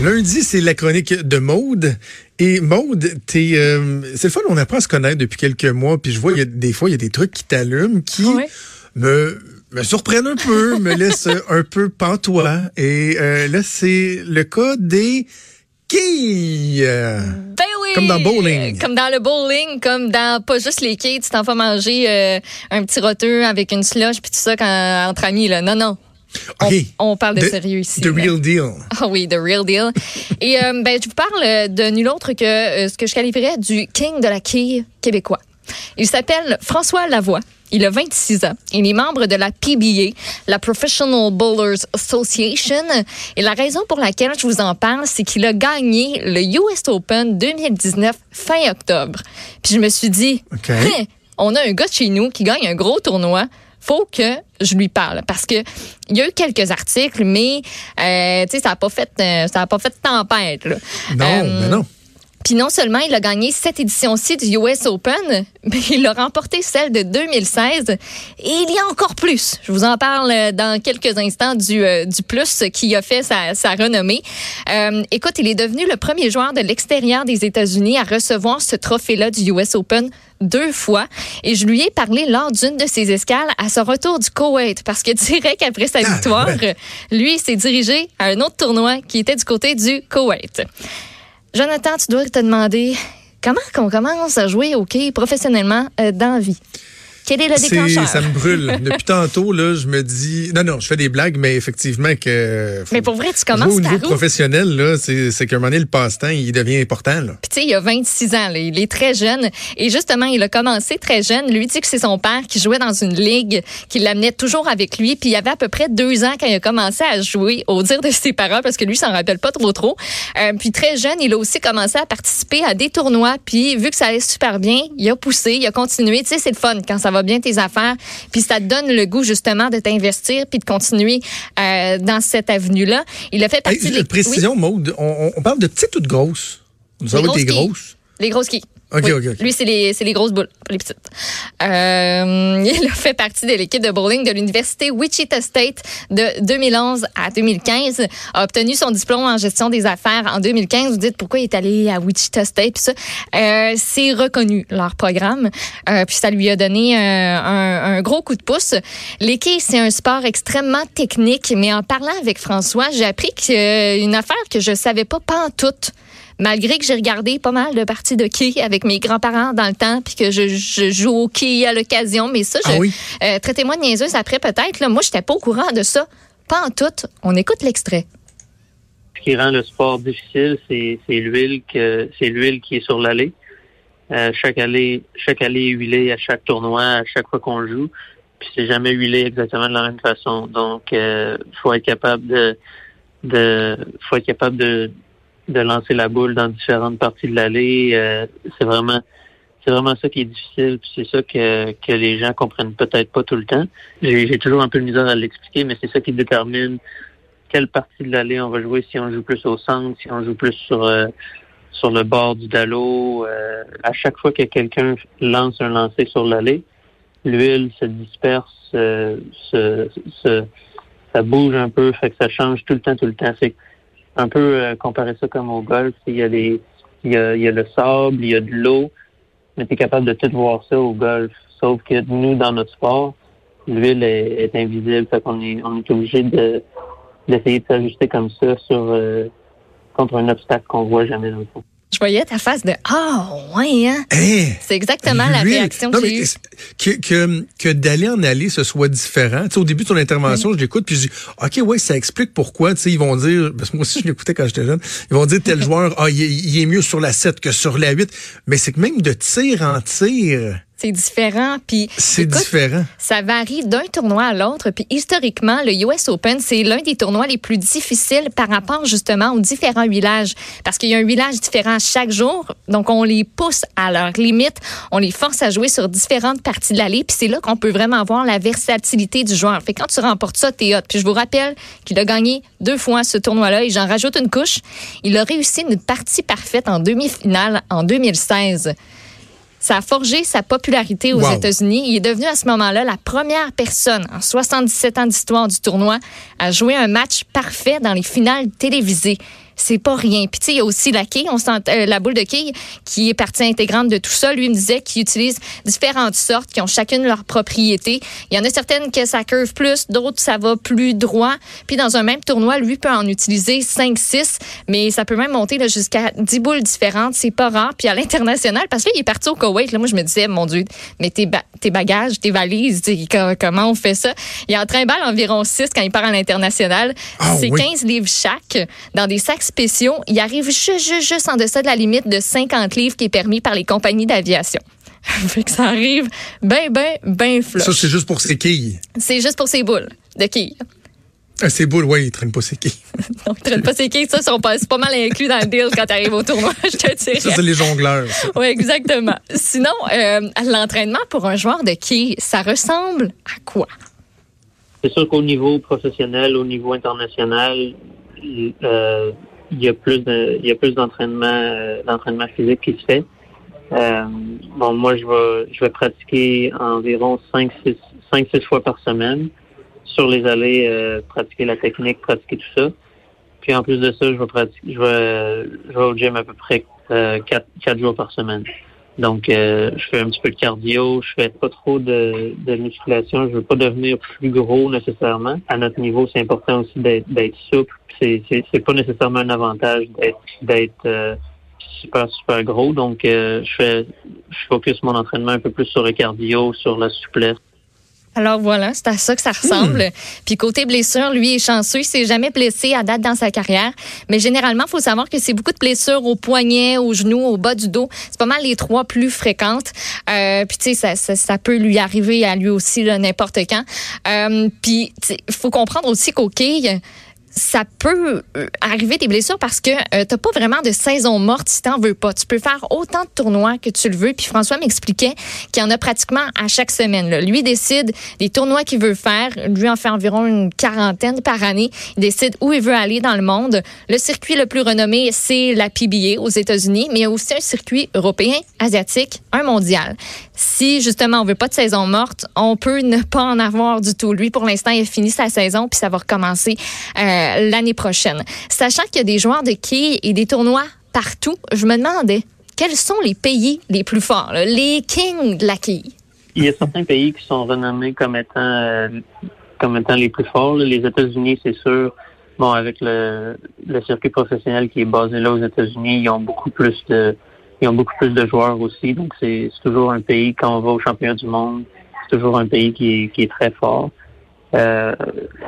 Lundi, c'est la chronique de Maude. Et Maude, t'es, euh, c'est le fun, on apprend à se connaître depuis quelques mois. Puis je vois, il y a des fois, il y a des trucs qui t'allument, qui Ouais? me, me surprennent un peu, me laissent un peu pantois. Et euh, là, c'est le cas des quilles. Ben oui! Comme dans bowling. Comme dans le bowling, comme dans pas juste les quilles, tu t'en fais manger euh, un petit roteux avec une slush puis tout ça quand, entre amis. Là. Non, non. On, parle de The- sérieux ici. The là. real deal. Ah oui, the real deal. Et euh, ben, je vous parle de nul autre que euh, ce que je qualifierais du king de la quille québécois. Il s'appelle François Lavoie. Il a 26 ans. Il est membre de la PBA, la Professional Bowlers Association. Et la raison pour laquelle je vous en parle, c'est qu'il a gagné le US Open 2019 fin octobre. Puis je me suis dit, on a un gars de chez nous qui gagne un gros tournoi. Faut que je lui parle parce que il y a eu quelques articles, mais euh, tu sais ça a pas fait euh, ça a pas fait tempête. Là. Non, Euh, mais non. Puis non seulement il a gagné cette édition-ci du US Open, mais il a remporté celle de 2016 et il y a encore plus. Je vous en parle dans quelques instants du, euh, du plus qui a fait sa, sa renommée. Euh, écoute, il est devenu le premier joueur de l'extérieur des États-Unis à recevoir ce trophée-là du US Open deux fois et je lui ai parlé lors d'une de ses escales à son retour du Koweït parce que direct après sa Ah, victoire, lui s'est dirigé à un autre tournoi qui était du côté du Koweït. Jonathan, tu dois te demander comment qu'on commence à jouer au hockey professionnellement euh, dans la vie. Quel est le déclencheur? ça me brûle. Depuis tantôt, là, je me dis, non, non, je fais des blagues, mais effectivement que. faut- Mais pour vrai, tu commences au niveau professionnel, là, c'est, qu'à un moment donné, le passe-temps, il devient important, là. Puis tu sais, il a 26 ans, là, il est très jeune. Et justement, il a commencé très jeune. Lui dit que c'est son père qui jouait dans une ligue, qui l'amenait toujours avec lui. Puis il avait à peu près deux ans quand il a commencé à jouer, au dire de ses parents, parce que lui, il s'en rappelle pas trop trop. Euh, puis très jeune, il a aussi commencé à participer à des tournois. Puis vu que ça allait super bien, il a poussé, il a continué. Tu sais, c'est le fun quand ça va bien tes affaires. Puis ça te donne le goût justement de t'investir puis de continuer euh, dans cette avenue-là. Il a fait Hey, partie de... euh, précision, Maude, on, parle de petites ou de grosses? Nous avons grosses des grosses. Les grosses quilles. OK, Oui. OK, OK. Lui, c'est les, grosses boules, pas les petites. Euh, il a fait partie de l'équipe de bowling de l'Université Wichita State de 2011 à 2015. A obtenu son diplôme en gestion des affaires en 2015. Vous dites pourquoi il est allé à Wichita State, puis ça. Euh, c'est reconnu, leur programme. Euh, puis ça lui a donné un, un gros coup de pouce. Les quilles, c'est un sport extrêmement technique, mais en parlant avec François, j'ai appris qu'une affaire que je savais pas, pas en toute malgré que j'ai regardé pas mal de parties de quilles avec mes grands-parents dans le temps, puis que je, je joue au quilles à l'occasion, mais ça, je, Ah oui? euh, traitez-moi de niaiseuse après peut-être. Là, moi, j'étais pas au courant de ça. Pas en tout. On écoute l'extrait. Ce qui rend le sport difficile, c'est c'est l'huile que c'est l'huile qui est sur l'allée. Euh, chaque allée, chaque allée est huilée à chaque tournoi, à chaque fois qu'on joue. Puis c'est jamais huilé exactement de la même façon. Donc, euh, faut être capable de, de, faut être capable de, de lancer la boule dans différentes parties de l'allée. Euh, c'est vraiment, c'est vraiment ça qui est difficile. C'est ça que, que les gens comprennent peut-être pas tout le temps. J'ai toujours un peu de misère à l'expliquer, mais c'est ça qui détermine quelle partie de l'allée on va jouer, si on joue plus au centre, si on joue plus sur euh, sur le bord du dallo. Euh, à chaque fois que quelqu'un lance un lancer sur l'allée, l'huile se disperse, euh, se, se- ça bouge un peu, fait que ça change tout le temps, tout le temps. Un peu euh, comparer ça comme au golf. Il y a les, il y a, il y a le sable, il y a de l'eau, mais tu es capable de tout voir ça au golf. Sauf que nous, dans notre sport, l'huile est, est invisible, fait qu'on est, on est obligé de d'essayer de s'ajuster comme ça sur euh, contre un obstacle qu'on voit jamais dans le fond. Voyais ta face de Ah, ouais, hein? Hein? C'est exactement la réaction Non, que j'ai eue. que, que, que d'aller en aller, ce soit différent. Tu sais, au début de ton intervention, je l'écoute, puis je dis, OK, ouais, ça explique pourquoi. Tu sais, ils vont dire, parce que moi aussi, je l'écoutais quand j'étais jeune, ils vont dire, tel joueur, ah, il, il est mieux sur la 7 que sur la 8. Mais c'est que même de tir en tir, C'est différent. Puis, c'est différent. Ça varie d'un tournoi à l'autre. Puis historiquement, le US Open, c'est l'un des tournois les plus difficiles par rapport justement aux différents huilages. Parce qu'il y a un huilage différent chaque jour. Donc, on les pousse à leur limite. On les force à jouer sur différentes parties de l'allée. Puis c'est là qu'on peut vraiment voir la versatilité du joueur. Fait que quand tu remportes ça, t'es hot. Puis je vous rappelle qu'il a gagné deux fois ce tournoi-là. Et j'en rajoute une couche. Il a réussi une partie parfaite en demi-finale en 2016. Ça a forgé sa popularité aux Wow. États-Unis. Il est devenu à ce moment-là la première personne en 77 ans d'histoire du tournoi à jouer un match parfait dans les finales télévisées. C'est pas rien. Puis tu sais, il y a aussi la quille, on sent, euh, la boule de quille qui est partie intégrante de tout ça. Lui il me disait qu'il utilise différentes sortes qui ont chacune leur propriété. Il y en a certaines que ça curve plus, d'autres ça va plus droit. Puis dans un même tournoi, lui peut en utiliser 5 6, mais ça peut même monter jusqu'à 10 boules différentes, c'est pas rare. Puis à l'international parce qu'il est parti au Koweït, là moi je me disais mon dieu, mais tes, tes bagages, tes valises, comment on fait ça? Il en trimballe environ 6 quand il part à l'international. Ah c'est oui. 15 livres chaque dans des sacs spéciaux. Il arrive juste, juste, juste en deçà de la limite de 50 livres qui est permis par les compagnies d'aviation. fait que ça arrive ben, ben, ben flush. Ça, c'est juste pour ses quilles. C'est juste pour ses boules de quilles. Ah, ses boules, oui, il traîne pas ses quilles. Donc, tu traînes pas ses quilles, ça, sont pas, c'est pas mal inclus dans le deal quand tu arrives au tournoi, je te Ça, dirais. c'est les jongleurs. ça. Oui, exactement. Sinon, euh, l'entraînement pour un joueur de quilles, ça ressemble à quoi? C'est sûr qu'au niveau professionnel, au niveau international, euh, il y a plus de, il y a plus d'entraînement, euh, d'entraînement physique qui se fait. Euh, bon, moi, je vais, je vais pratiquer environ 5 6 5 6 fois par semaine sur les allées, euh, pratiquer la technique, pratiquer tout ça. Puis en plus de ça, je vais pratiquer, je vais, je vais au gym à peu près euh, 4, 4 jours par semaine. Donc, euh, je fais un petit peu de cardio, je fais pas trop de, de musculation. Je veux pas devenir plus gros nécessairement. À notre niveau, c'est important aussi d'être souple. C'est c'est c'est pas nécessairement un avantage d'être d'être euh, super super gros. Donc, euh, je fais je focus mon entraînement un peu plus sur le cardio, sur la souplesse. Alors voilà, c'est à ça que ça ressemble. Puis côté blessure, lui est chanceux, il s'est jamais blessé à date dans sa carrière. Mais généralement, il faut savoir que c'est beaucoup de blessures au poignet, au genou, au bas du dos. C'est pas mal les trois plus fréquentes. Euh, puis tu sais, ça, ça, ça peut lui arriver à lui aussi n'importe quand. Euh, puis il faut comprendre aussi qu'au quilles, ça peut euh, arriver des blessures parce que euh, t'as pas vraiment de saison morte si t'en veux pas. Tu peux faire autant de tournois que tu le veux. Puis François m'expliquait qu'il y en a pratiquement à chaque semaine. Lui décide des tournois qu'il veut faire. Lui en fait environ une quarantaine par année. Il décide où il veut aller dans le monde. Le circuit le plus renommé, c'est la PBA aux États-Unis, mais il y a aussi un circuit européen, asiatique, un mondial. Si justement on veut pas de saison morte, on peut ne pas en avoir du tout. Lui, pour l'instant, il a fini sa saison puis ça va recommencer euh, l'année prochaine. Sachant qu'il y a des joueurs de quilles et des tournois partout, je me demandais quels sont les pays les plus forts, les kings de la quille. Il y a certains pays qui sont renommés comme étant euh, comme étant les plus forts. Les États-Unis, c'est sûr. Bon, avec le, circuit professionnel qui est basé là aux États-Unis, ils ont beaucoup plus de ils ont beaucoup plus de joueurs aussi. Donc c'est toujours un pays quand on va au championnat du monde, c'est toujours un pays qui est très fort. Euh,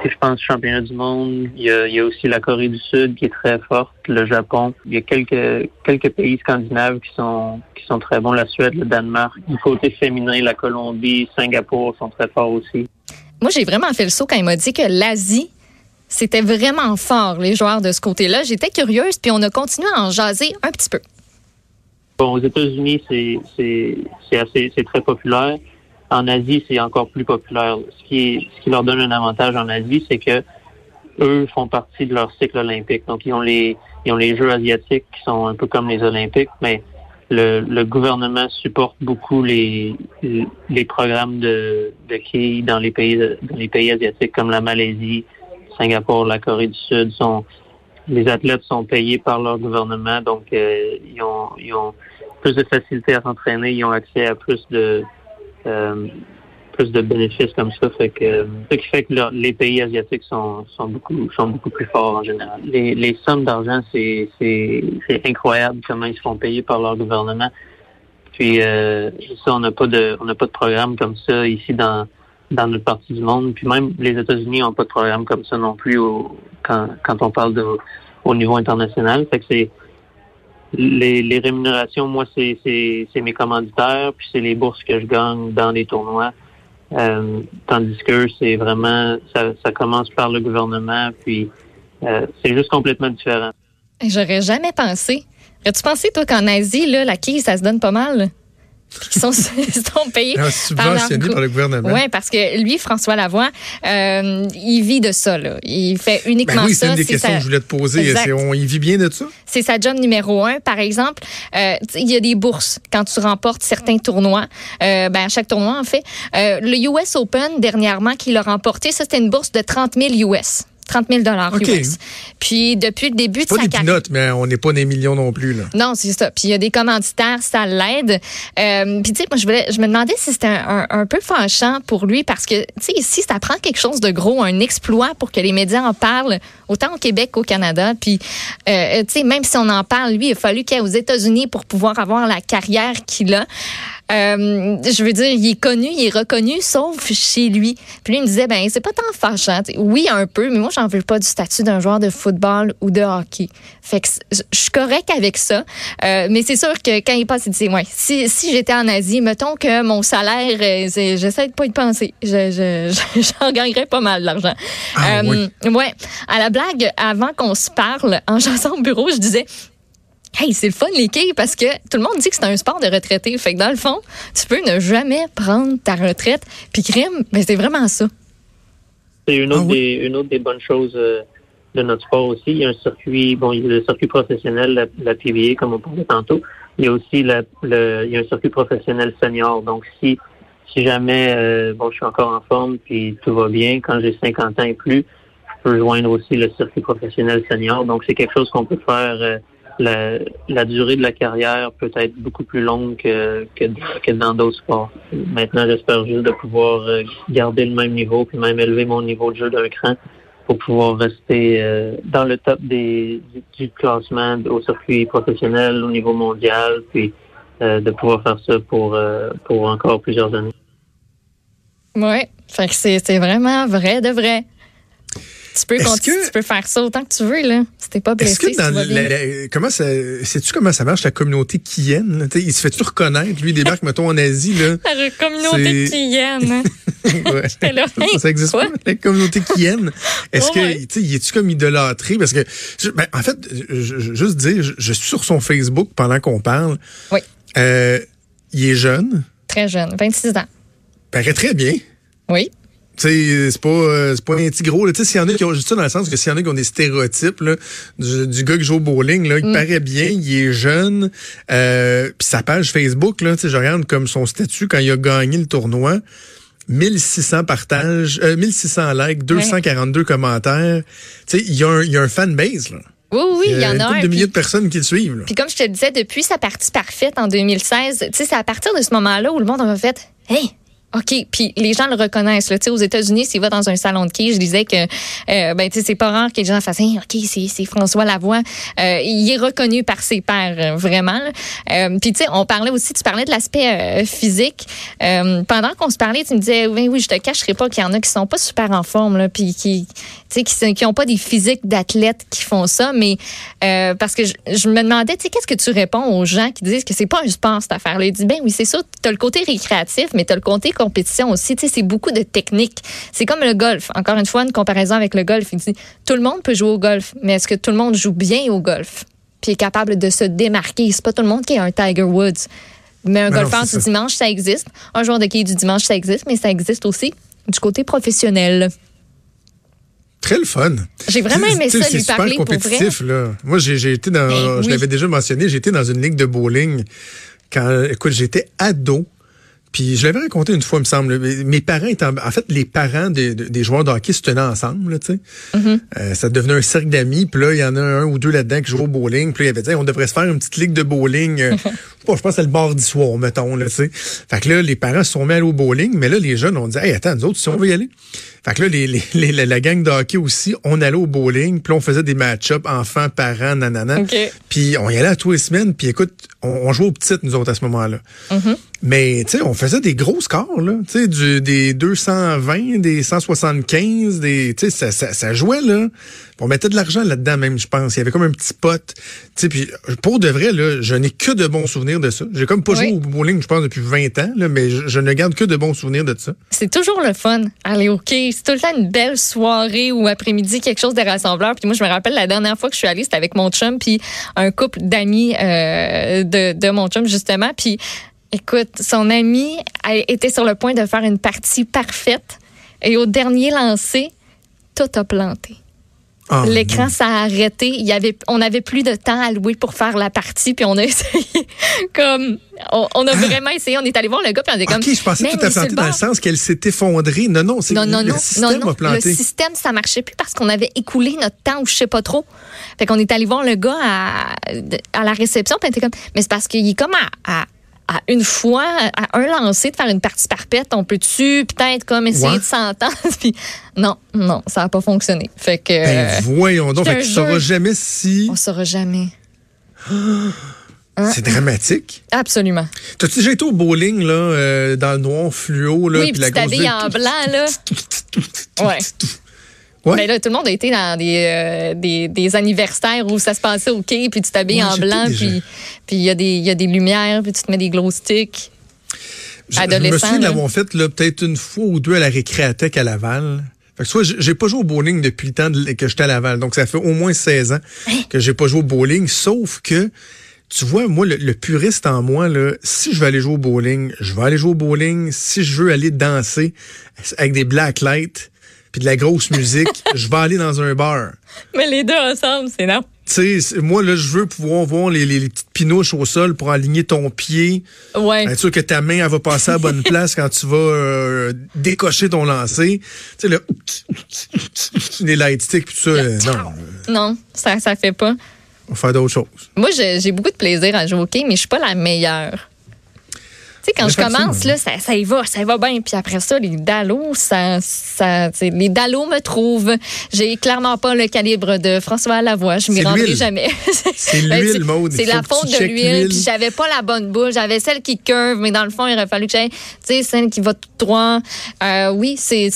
si je pense championnat du monde, il y, a, il y a aussi la Corée du Sud qui est très forte, le Japon. Il y a quelques quelques pays scandinaves qui sont qui sont très bons, la Suède, le Danemark. Du côté féminin, la Colombie, Singapour sont très forts aussi. Moi, j'ai vraiment fait le saut quand il m'a dit que l'Asie, c'était vraiment fort, les joueurs de ce côté-là. J'étais curieuse, puis on a continué à en jaser un petit peu. Bon, aux États-Unis, c'est c'est c'est assez c'est très populaire. En Asie, c'est encore plus populaire. Ce qui ce qui leur donne un avantage en Asie, c'est que eux font partie de leur cycle olympique. Donc ils ont les ils ont les Jeux asiatiques qui sont un peu comme les Olympiques, mais le, le gouvernement supporte beaucoup les les programmes de de quilles dans les pays dans les pays asiatiques comme la Malaisie, Singapour, la Corée du Sud sont les athlètes sont payés par leur gouvernement, donc euh, ils ont ils ont plus de facilité à s'entraîner, ils ont accès à plus de euh, plus de bénéfices comme ça, fait que ce qui fait que les pays asiatiques sont sont beaucoup sont beaucoup plus forts en général. Les, les sommes d'argent c'est c'est c'est incroyable comment ils se font payer par leur gouvernement. Puis euh, ça on n'a pas de on n'a pas de programme comme ça ici dans dans notre partie du monde. Puis même les États-Unis n'ont pas de programme comme ça non plus au, quand, quand on parle de, au niveau international. Fait que c'est les, les rémunérations, moi, c'est, mes commanditaires, puis c'est les bourses que je gagne dans les tournois. Euh, tandis que c'est vraiment ça, ça commence par le gouvernement, puis euh, c'est juste complètement différent. J'aurais jamais pensé. Aurais-tu pensé, toi, qu'en Asie, là, la quille, ça se donne pas mal? Qu'ils sont, sont payés. Ah, par leur subventionné gou- par le gouvernement. Oui, parce que lui, François Lavoie, euh, il vit de ça. Là. Il fait uniquement Ben oui, c'est ça. une des c'est questions sa- que je voulais te poser. C'est- On y vit bien de ça? c'est sa job numéro un. Par exemple, euh, il y a des bourses quand tu remportes certains tournois. Euh, ben, à chaque tournoi, en fait. Euh, le US Open, dernièrement, qu'il a remporté, ça, c'était une bourse de 30 000 US. 30 000 dollars. Puis depuis le début de Pas sa des carrière. pinottes, mais on n'est pas des millions non plus. Là. Non, c'est ça. Puis il y a des commanditaires, ça l'aide. Euh, puis tu sais, moi je voulais, je me demandais si c'était un, un, un peu fâchant pour lui parce que tu sais, si ça prend quelque chose de gros, un exploit pour que les médias en parlent, autant au Québec qu'au Canada. Puis euh, tu sais, même si on en parle, lui, il a fallu qu'il aille aux États-Unis pour pouvoir avoir la carrière qu'il a. Euh, je veux dire, il est connu, il est reconnu, sauf chez lui. Puis lui, il me disait, ben c'est pas tant fâchant. Oui, un peu, mais moi, j'en veux pas du statut d'un joueur de football ou de hockey. Fait que je suis correct avec ça. Euh, mais c'est sûr que quand il passe, il dit, ouais, si, si j'étais en Asie, mettons que mon salaire, euh, j'essaie de pas y penser. Je, je, je- j'en gagnerais pas mal d'argent. Ah, Euh, Ouais. À la blague, avant qu'on se parle, en jasant au bureau, je disais, Hey, c'est le fun, les quilles, parce que tout le monde dit que c'est un sport de retraité. Fait que dans le fond, tu peux ne jamais prendre ta retraite. Puis crime, mais c'est vraiment ça. C'est une autre, Ah oui? une autre des bonnes choses euh, de notre sport aussi. Il y a un circuit, bon, il y a le circuit professionnel, la, la PBA, comme on parlait tantôt. Il y a aussi la, le, il y a un circuit professionnel senior. Donc, si, si jamais, euh, bon, je suis encore en forme puis tout va bien, quand j'ai 50 ans et plus, je peux joindre aussi le circuit professionnel senior. Donc, c'est quelque chose qu'on peut faire. euh, la, la durée de la carrière peut être beaucoup plus longue que, que, que dans d'autres sports. Maintenant, j'espère juste de pouvoir euh, garder le même niveau puis même élever mon niveau de jeu d'un cran pour pouvoir rester euh, dans le top des, du, classement au circuit professionnel au niveau mondial, puis euh, de pouvoir faire ça pour, euh, pour encore plusieurs années. C'est, c'est vraiment vrai de vrai. Tu peux, Est-ce continuer, que- tu peux faire ça autant que tu veux, là. Si pas blessé, si tu la- la- comment ça sais-tu comment ça marche la communauté Kien? là? Il se fait-tu reconnaître? Lui il débarque, mettons, en Asie, là? La communauté hein. Ouais. Là, ça existe quoi? pas, la communauté Kien. Est-ce Ouais, que, ouais. tu est-tu comme idolâtré? Parce que, ben, en fait, je, je- juste dire, je, je suis sur son Facebook pendant qu'on parle. Oui. Euh, il est jeune, Très jeune, 26 ans. paraît très bien. Oui. C'est pas, euh, c'est pas un petit gros. là. Tu sais, s'il y en a qui ont juste ça dans le sens que s'il y en a qui ont des stéréotypes là, du, du gars qui joue au bowling, là, il paraît bien, il est jeune. Euh, Puis sa page Facebook, là, tu sais, je regarde comme son statut quand il a gagné le tournoi. 1600 partages, euh, 1600 likes, 242 commentaires. Tu sais, il y, a un- il y a un fan base. Là. Oui, oui, il y en a un. de puis- milliers de personnes qui le suivent. Puis comme je te le disais, depuis sa partie parfaite en 2016, tu sais, c'est à partir de ce moment-là où le monde a fait Hey! OK, puis les gens le reconnaissent. Là. Aux États-Unis, s'il va dans un salon de quai, je disais que euh, ben, c'est pas rare que les gens fassent Hey, OK, c'est François Lavoie. Euh, il est reconnu par ses pairs, euh, vraiment. Euh, puis tu sais, on parlait aussi, tu parlais de l'aspect euh, physique. Euh, pendant qu'on se parlait, tu me disais Oui, oui, je te cacherai pas qu'il y en a qui sont pas super en forme, là, puis qui, qui, qui ont pas des physiques d'athlètes qui font ça, mais parce que je, me demandais, tu sais, qu'est-ce que tu réponds aux gens qui disent que c'est pas un sport cette affaire-là? Ils disent, ben oui, c'est ça, tu as le côté récréatif, mais tu le côté compétition aussi. Tu sais, c'est beaucoup de technique. C'est comme le golf. Encore une fois, une comparaison avec le golf. Il dit, tout le monde peut jouer au golf, mais est-ce que tout le monde joue bien au golf? Puis est capable de se démarquer. C'est pas tout le monde qui est un Tiger Woods. Mais un Ben golfeur du ça. dimanche, ça existe. Un joueur de quai du dimanche, ça existe, mais ça existe aussi du côté professionnel. Très le fun. J'ai vraiment aimé ça, c'est lui super parler pour vrai. compétitif, là. Moi, j'ai j'ai été dans, Ben je oui. l'avais déjà mentionné, j'ai été dans une ligue de bowling quand, écoute, j'étais ado. Puis je l'avais raconté une fois, il me semble. Mes parents étaient, en fait, les parents des, des joueurs de hockey se tenaient ensemble, tu sais. Mm-hmm. Euh, ça devenait un cercle d'amis. Puis là, il y en a un ou deux là-dedans qui jouent au bowling. Puis là, il avait dit, on devrait se faire une petite ligue de bowling. euh, bon, je pense c'est le mardi soir, mettons, là, tu sais. Fait que là, les parents se sont mis à aller au bowling. Mais là, les jeunes ont dit, hey, attends, nous autres, si on veut y aller. Fait que là, les, les, les- la, gang de hockey aussi, on allait au bowling. Puis on faisait des match-ups enfants, parents, nanana. OK. Puis on y allait à tous les semaines. Puis écoute, on, on jouait aux petites, nous autres, à ce moment-là. Mm-hmm. Mais, tu sais, on faisait des gros scores, là. Tu sais, du- des 220, des 175, des, tu sais, ça, ça, ça jouait, là. On mettait de l'argent là-dedans, même, je pense. Il y avait comme un petit pot. Tu sais, puis pour de vrai, là, je n'ai que de bons souvenirs de ça. J'ai comme pas Oui. joué au bowling, je pense, depuis 20 ans, là, mais je, je ne garde que de bons souvenirs de ça. C'est toujours le fun, aller au quai. C'est tout le temps une belle soirée ou après-midi, quelque chose de rassembleur. Puis moi, je me rappelle la dernière fois que je suis allée, c'était avec mon chum, puis un couple d'amis euh, de, de mon chum, justement. Puis écoute, son ami était sur le point de faire une partie parfaite. Et au dernier lancer, tout a planté. Ah, L'écran s'est arrêté. Il y avait, on avait plus de temps à louer pour faire la partie, puis on a essayé comme, on, on a vraiment essayé. On est allé voir le gars, puis on était comme. OK, je pensais tout à planté dans le sens qu'elle s'est effondrée. Non, non, c'est Non, non, le non, système non, non. a planté. Le système, ça marchait plus parce qu'on avait écoulé notre temps ou je sais pas trop. Fait qu'on est allé voir le gars à, à la réception, puis on était comme, mais c'est parce qu'il est comme à, à, à une fois, à un lancer de faire une partie parfaite. On peut-tu peut-être comme essayer Ouais. de s'entendre? Puis non, non, ça a pas fonctionné. Fait que, Ben, euh, voyons donc. Fait que tu sauras jure. jamais si on saura jamais. Hein? c'est dramatique. Absolument. T'as-tu déjà été au bowling, là, euh, dans le noir fluo, là, oui, puis la tu grosse ville- en blanc, là. Ouais. Ouais. Ben là, tout le monde a été dans des, euh, des, des anniversaires où ça se passait au quai, puis tu t'habilles Ouais, en blanc, puis il y, a des- y a des lumières, puis tu te mets des glow sticks. Je, je me souviens l'avoir fait là, peut-être une fois ou deux à la récréathèque à Laval. Fait que soit j'ai pas joué au bowling depuis le temps de- que j'étais à Laval. Donc ça fait au moins 16 ans Hein? que j'ai pas joué au bowling. Sauf que, tu vois, moi, le, le puriste en moi, là, si je veux aller jouer au bowling, je vais aller jouer au bowling. Si je veux aller danser avec des black lights puis de la grosse musique, je vais aller dans un bar. Mais les deux ensemble, c'est non. Tu sais, moi, là, je veux pouvoir voir les, les- les petites pinouches au sol pour aligner ton pied. Ouais. Être sûr que ta main, elle va passer à la bonne place quand tu vas euh, décocher ton lancer. Tu sais, le les light sticks, puis tout ça. euh, non, Non, ça, ça fait pas. on va faire d'autres choses. Moi, j'ai beaucoup de plaisir à jouer au quai, mais je suis pas la meilleure. Tu sais, quand je commence, là, ça, ça y va, ça y va bien. Puis après ça, les dallos, ça, ça, les dallos me trouvent. J'ai clairement pas le calibre de François Lavoie. Je m'y rendrai jamais. C'est Ben, l'huile, Maude. C'est la faut faute de l'huile. Puis j'avais pas la bonne bouche. J'avais celle qui curve, mais dans le fond, il aurait fallu que j'aille, tu sais, celle qui va tout droit. Euh, oui, c'est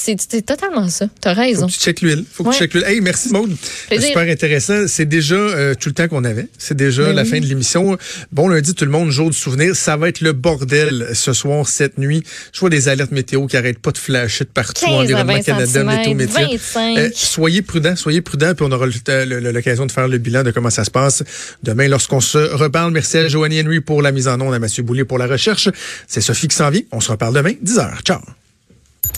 totalement ça. T'as Faut raison. que tu checkes l'huile. Faut que Ouais. tu checkes l'huile. Hey, merci Maude. Plaisir. Super intéressant. C'est déjà euh, tout le temps qu'on avait. C'est déjà Ben la oui. fin de l'émission. Bon lundi tout le monde, jour du souvenir. Ça va être le bordel ce soir, cette nuit. Je vois des alertes météo qui arrêtent pas de flasher de partout. 15 à Environnement 20 Canada, Météo. 25. Euh, soyez prudents, soyez prudents, puis on aura l'occasion de faire le bilan de comment ça se passe demain lorsqu'on se reparle. Merci à Joanny Henry pour la mise en onde, à Mathieu Boulier pour la recherche. C'est Sophie qui s'en vient. On se reparle demain, 10h. Ciao.